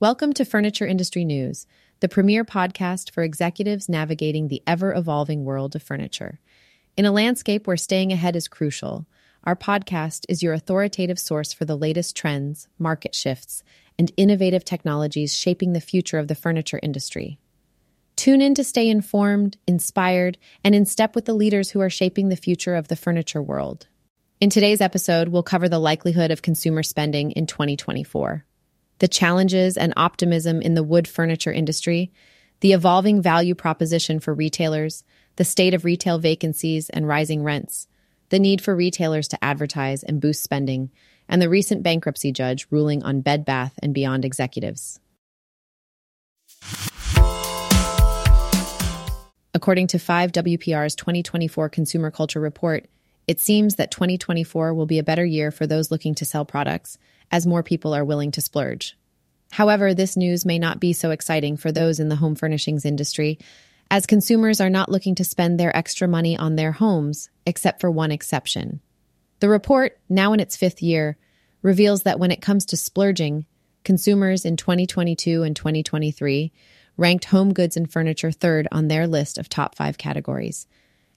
Welcome to Furniture Industry News, the premier podcast for executives navigating the ever evolving world of furniture. In a landscape where staying ahead is crucial, our podcast is your authoritative source for the latest trends, market shifts, and innovative technologies shaping the future of the furniture industry. Tune in to stay informed, inspired, and in step with the leaders who are shaping the future of the furniture world. In today's episode, we'll cover the likelihood of consumer spending in 2024 the challenges and optimism in the wood furniture industry, the evolving value proposition for retailers, the state of retail vacancies and rising rents, the need for retailers to advertise and boost spending, and the recent bankruptcy judge ruling on Bed Bath and Beyond executives. According to 5WPR's 2024 Consumer Culture Report, it seems that 2024 will be a better year for those looking to sell products as more people are willing to splurge. However, this news may not be so exciting for those in the home furnishings industry, as consumers are not looking to spend their extra money on their homes, except for one exception. The report, now in its fifth year, reveals that when it comes to splurging, consumers in 2022 and 2023 ranked home goods and furniture third on their list of top five categories.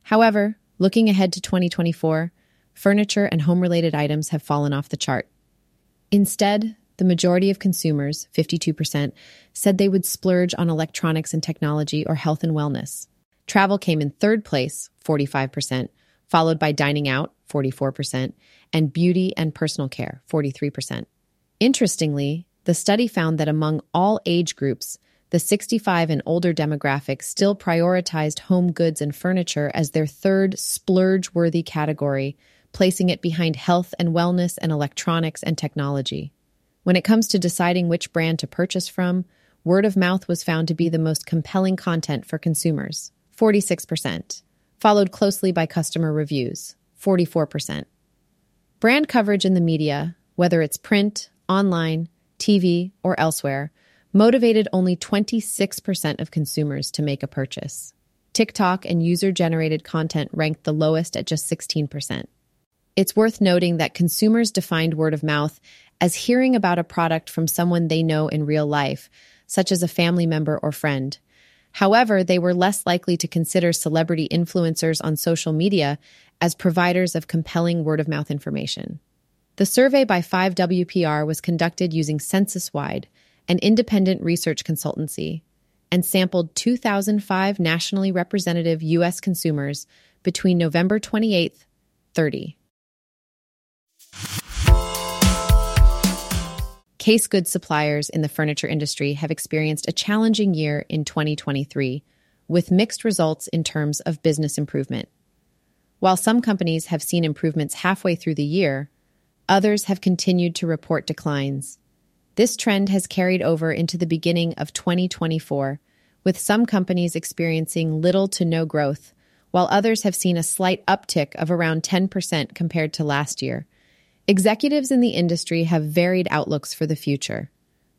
However, looking ahead to 2024, furniture and home related items have fallen off the chart. Instead, the majority of consumers, 52%, said they would splurge on electronics and technology or health and wellness. Travel came in third place, 45%, followed by dining out, 44%, and beauty and personal care, 43%. Interestingly, the study found that among all age groups, the 65 and older demographic still prioritized home goods and furniture as their third splurge worthy category, placing it behind health and wellness and electronics and technology. When it comes to deciding which brand to purchase from, word of mouth was found to be the most compelling content for consumers, 46%, followed closely by customer reviews, 44%. Brand coverage in the media, whether it's print, online, TV, or elsewhere, motivated only 26% of consumers to make a purchase. TikTok and user generated content ranked the lowest at just 16%. It's worth noting that consumers defined word of mouth as hearing about a product from someone they know in real life, such as a family member or friend. However, they were less likely to consider celebrity influencers on social media as providers of compelling word of mouth information. The survey by 5WPR was conducted using CensusWide, an independent research consultancy, and sampled 2,005 nationally representative U.S. consumers between November 28th 30. Case goods suppliers in the furniture industry have experienced a challenging year in 2023, with mixed results in terms of business improvement. While some companies have seen improvements halfway through the year, others have continued to report declines. This trend has carried over into the beginning of 2024, with some companies experiencing little to no growth, while others have seen a slight uptick of around 10% compared to last year. Executives in the industry have varied outlooks for the future.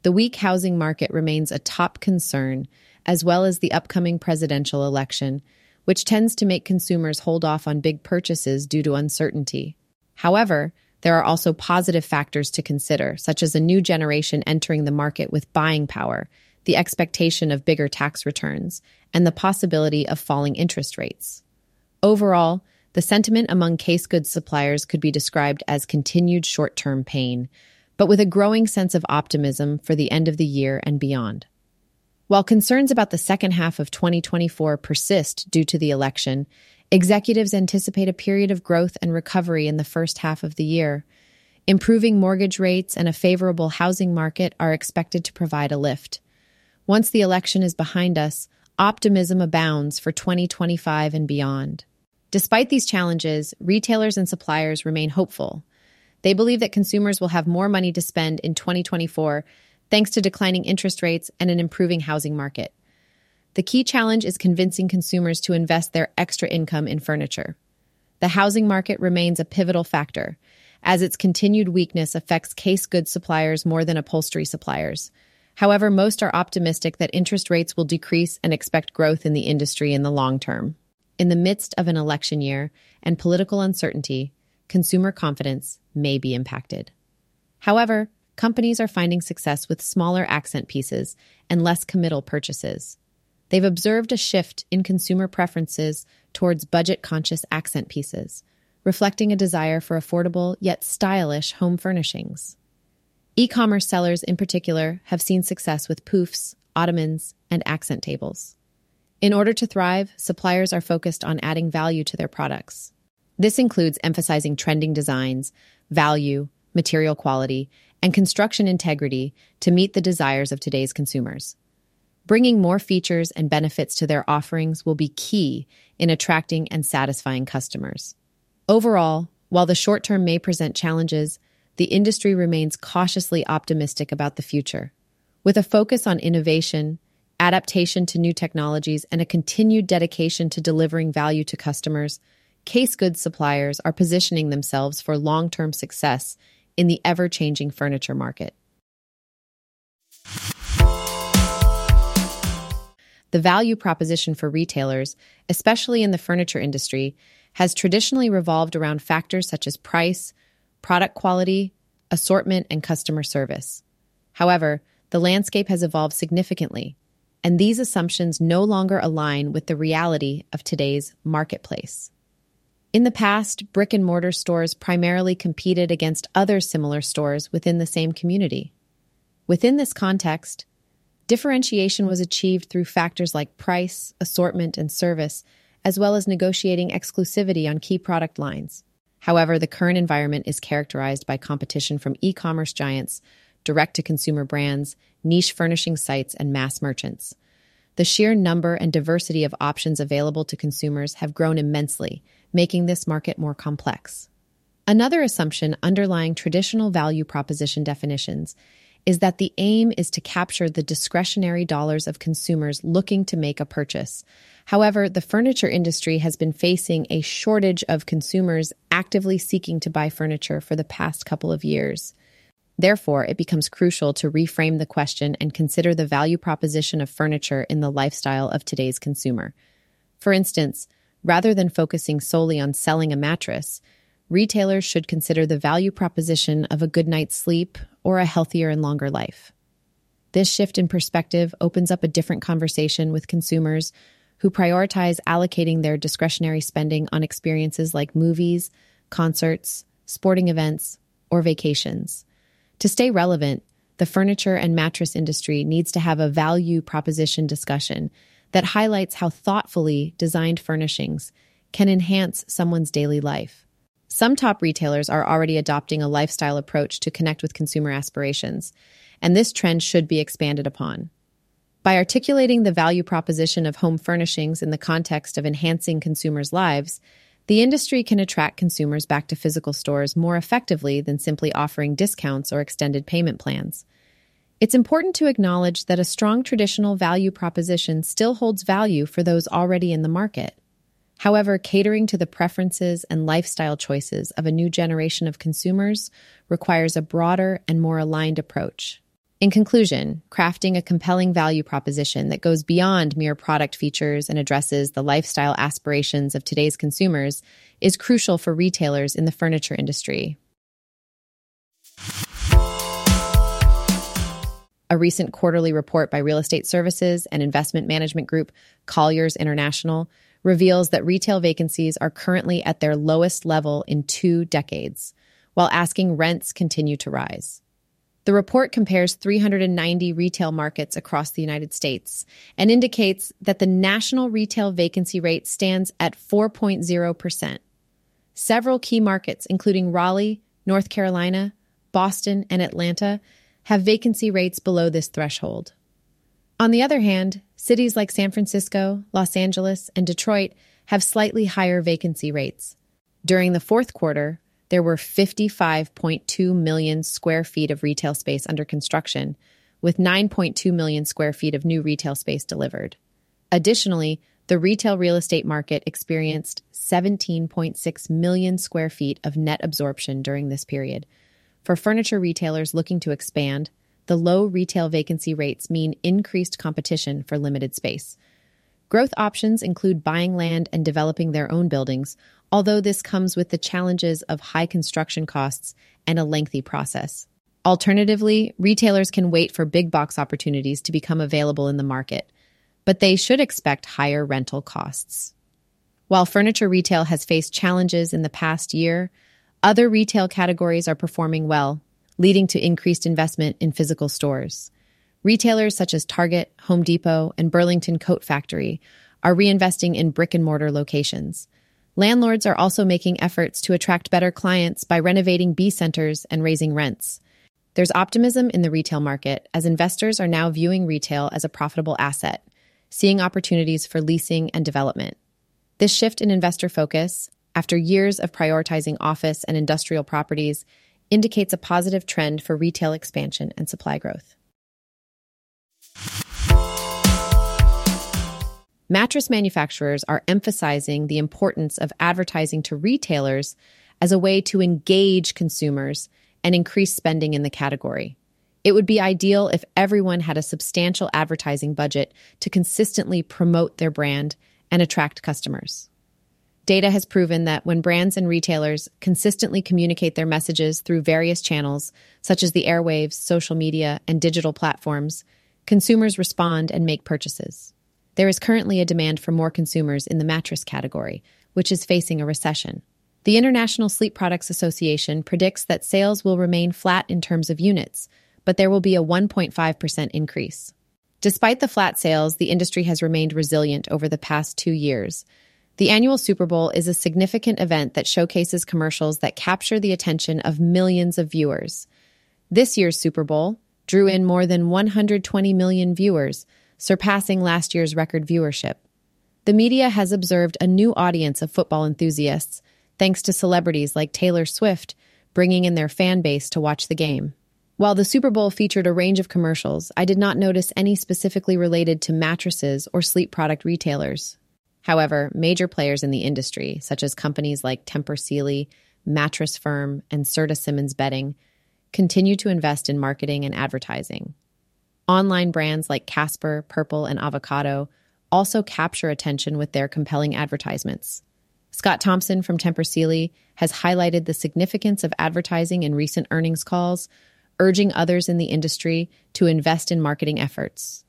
The weak housing market remains a top concern, as well as the upcoming presidential election, which tends to make consumers hold off on big purchases due to uncertainty. However, there are also positive factors to consider, such as a new generation entering the market with buying power, the expectation of bigger tax returns, and the possibility of falling interest rates. Overall, the sentiment among case goods suppliers could be described as continued short term pain, but with a growing sense of optimism for the end of the year and beyond. While concerns about the second half of 2024 persist due to the election, executives anticipate a period of growth and recovery in the first half of the year. Improving mortgage rates and a favorable housing market are expected to provide a lift. Once the election is behind us, optimism abounds for 2025 and beyond. Despite these challenges, retailers and suppliers remain hopeful. They believe that consumers will have more money to spend in 2024 thanks to declining interest rates and an improving housing market. The key challenge is convincing consumers to invest their extra income in furniture. The housing market remains a pivotal factor, as its continued weakness affects case goods suppliers more than upholstery suppliers. However, most are optimistic that interest rates will decrease and expect growth in the industry in the long term. In the midst of an election year and political uncertainty, consumer confidence may be impacted. However, companies are finding success with smaller accent pieces and less committal purchases. They've observed a shift in consumer preferences towards budget conscious accent pieces, reflecting a desire for affordable yet stylish home furnishings. E commerce sellers, in particular, have seen success with poufs, ottomans, and accent tables. In order to thrive, suppliers are focused on adding value to their products. This includes emphasizing trending designs, value, material quality, and construction integrity to meet the desires of today's consumers. Bringing more features and benefits to their offerings will be key in attracting and satisfying customers. Overall, while the short term may present challenges, the industry remains cautiously optimistic about the future. With a focus on innovation, adaptation to new technologies, and a continued dedication to delivering value to customers, case goods suppliers are positioning themselves for long term success in the ever changing furniture market. The value proposition for retailers, especially in the furniture industry, has traditionally revolved around factors such as price, product quality, assortment, and customer service. However, the landscape has evolved significantly, and these assumptions no longer align with the reality of today's marketplace. In the past, brick and mortar stores primarily competed against other similar stores within the same community. Within this context, differentiation was achieved through factors like price, assortment, and service, as well as negotiating exclusivity on key product lines. However, the current environment is characterized by competition from e commerce giants, direct to consumer brands, niche furnishing sites, and mass merchants. The sheer number and diversity of options available to consumers have grown immensely, making this market more complex. Another assumption underlying traditional value proposition definitions is that the aim is to capture the discretionary dollars of consumers looking to make a purchase. However, the furniture industry has been facing a shortage of consumers actively seeking to buy furniture for the past couple of years. Therefore, it becomes crucial to reframe the question and consider the value proposition of furniture in the lifestyle of today's consumer. For instance, rather than focusing solely on selling a mattress, retailers should consider the value proposition of a good night's sleep or a healthier and longer life. This shift in perspective opens up a different conversation with consumers who prioritize allocating their discretionary spending on experiences like movies, concerts, sporting events, or vacations. To stay relevant, the furniture and mattress industry needs to have a value proposition discussion that highlights how thoughtfully designed furnishings can enhance someone's daily life. Some top retailers are already adopting a lifestyle approach to connect with consumer aspirations, and this trend should be expanded upon. By articulating the value proposition of home furnishings in the context of enhancing consumers' lives, the industry can attract consumers back to physical stores more effectively than simply offering discounts or extended payment plans. It's important to acknowledge that a strong traditional value proposition still holds value for those already in the market. However, catering to the preferences and lifestyle choices of a new generation of consumers requires a broader and more aligned approach. In conclusion, crafting a compelling value proposition that goes beyond mere product features and addresses the lifestyle aspirations of today's consumers is crucial for retailers in the furniture industry. A recent quarterly report by real estate services and investment management group Colliers International reveals that retail vacancies are currently at their lowest level in two decades, while asking rents continue to rise. The report compares 390 retail markets across the United States and indicates that the national retail vacancy rate stands at 4.0%. Several key markets, including Raleigh, North Carolina, Boston, and Atlanta, have vacancy rates below this threshold. On the other hand, cities like San Francisco, Los Angeles, and Detroit have slightly higher vacancy rates. During the fourth quarter, there were 55.2 million square feet of retail space under construction, with 9.2 million square feet of new retail space delivered. Additionally, the retail real estate market experienced 17.6 million square feet of net absorption during this period. For furniture retailers looking to expand, the low retail vacancy rates mean increased competition for limited space. Growth options include buying land and developing their own buildings, although this comes with the challenges of high construction costs and a lengthy process. Alternatively, retailers can wait for big box opportunities to become available in the market, but they should expect higher rental costs. While furniture retail has faced challenges in the past year, other retail categories are performing well, leading to increased investment in physical stores. Retailers such as Target, Home Depot, and Burlington Coat Factory are reinvesting in brick and mortar locations. Landlords are also making efforts to attract better clients by renovating B centers and raising rents. There's optimism in the retail market as investors are now viewing retail as a profitable asset, seeing opportunities for leasing and development. This shift in investor focus, after years of prioritizing office and industrial properties, indicates a positive trend for retail expansion and supply growth. Mattress manufacturers are emphasizing the importance of advertising to retailers as a way to engage consumers and increase spending in the category. It would be ideal if everyone had a substantial advertising budget to consistently promote their brand and attract customers. Data has proven that when brands and retailers consistently communicate their messages through various channels, such as the airwaves, social media, and digital platforms, consumers respond and make purchases. There is currently a demand for more consumers in the mattress category, which is facing a recession. The International Sleep Products Association predicts that sales will remain flat in terms of units, but there will be a 1.5% increase. Despite the flat sales, the industry has remained resilient over the past two years. The annual Super Bowl is a significant event that showcases commercials that capture the attention of millions of viewers. This year's Super Bowl drew in more than 120 million viewers, surpassing last year's record viewership. The media has observed a new audience of football enthusiasts, thanks to celebrities like Taylor Swift bringing in their fan base to watch the game. While the Super Bowl featured a range of commercials, I did not notice any specifically related to mattresses or sleep product retailers. However, major players in the industry, such as companies like Tempur Sealy, Mattress Firm, and Serta Simmons Bedding, continue to invest in marketing and advertising. Online brands like Casper, Purple, and Avocado also capture attention with their compelling advertisements. Scott Thompson from Tempur Sealy has highlighted the significance of advertising in recent earnings calls, urging others in the industry to invest in marketing efforts.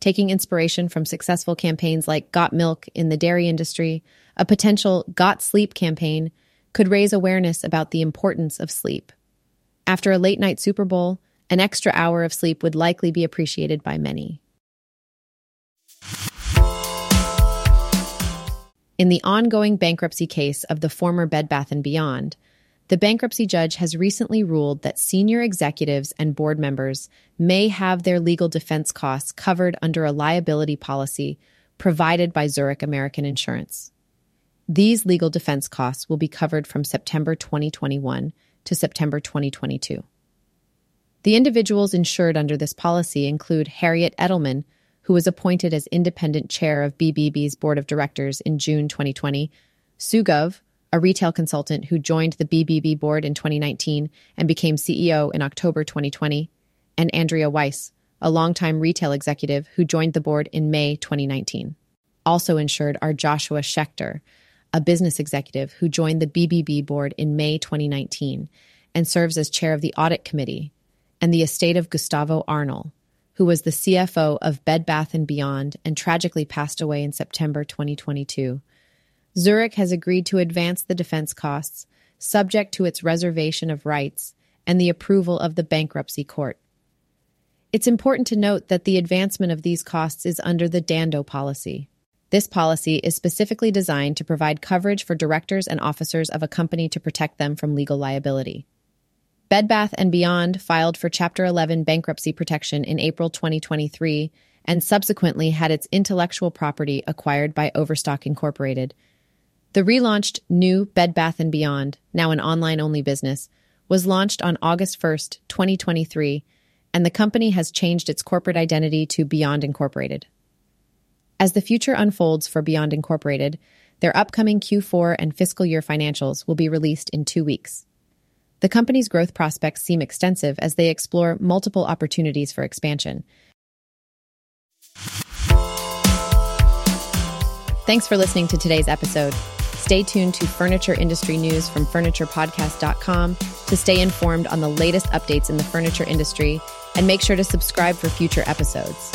Taking inspiration from successful campaigns like Got Milk in the dairy industry, a potential Got Sleep campaign could raise awareness about the importance of sleep. After a late night Super Bowl, an extra hour of sleep would likely be appreciated by many. In the ongoing bankruptcy case of the former Bed Bath & Beyond, the bankruptcy judge has recently ruled that senior executives and board members may have their legal defense costs covered under a liability policy provided by Zurich American Insurance. These legal defense costs will be covered from September 2021 to September 2022. The individuals insured under this policy include Harriet Edelman, who was appointed as independent chair of BBB's board of directors in June 2020, Sue Gove, a retail consultant who joined the BBB board in 2019 and became CEO in October 2020, and Andrea Weiss, a longtime retail executive who joined the board in May 2019. Also insured are Joshua Schechter, a business executive who joined the BBB board in May 2019 and serves as chair of the audit committee and the estate of Gustavo Arnal, who was the CFO of Bed Bath & Beyond and tragically passed away in September 2022. Zurich has agreed to advance the defense costs, subject to its reservation of rights and the approval of the bankruptcy court. It's important to note that the advancement of these costs is under the D&O policy. This policy is specifically designed to provide coverage for directors and officers of a company to protect them from legal liability. Bed Bath & Beyond filed for Chapter 11 bankruptcy protection in April 2023 and subsequently had its intellectual property acquired by Overstock Incorporated. The relaunched new Bed Bath & Beyond, now an online-only business, was launched on August 1st, 2023, and the company has changed its corporate identity to Beyond Incorporated. As the future unfolds for Beyond Incorporated, their upcoming Q4 and fiscal year financials will be released in two weeks. The company's growth prospects seem extensive as they explore multiple opportunities for expansion. Thanks for listening to today's episode. Stay tuned to furniture industry news from FurniturePodcast.com to stay informed on the latest updates in the furniture industry and make sure to subscribe for future episodes.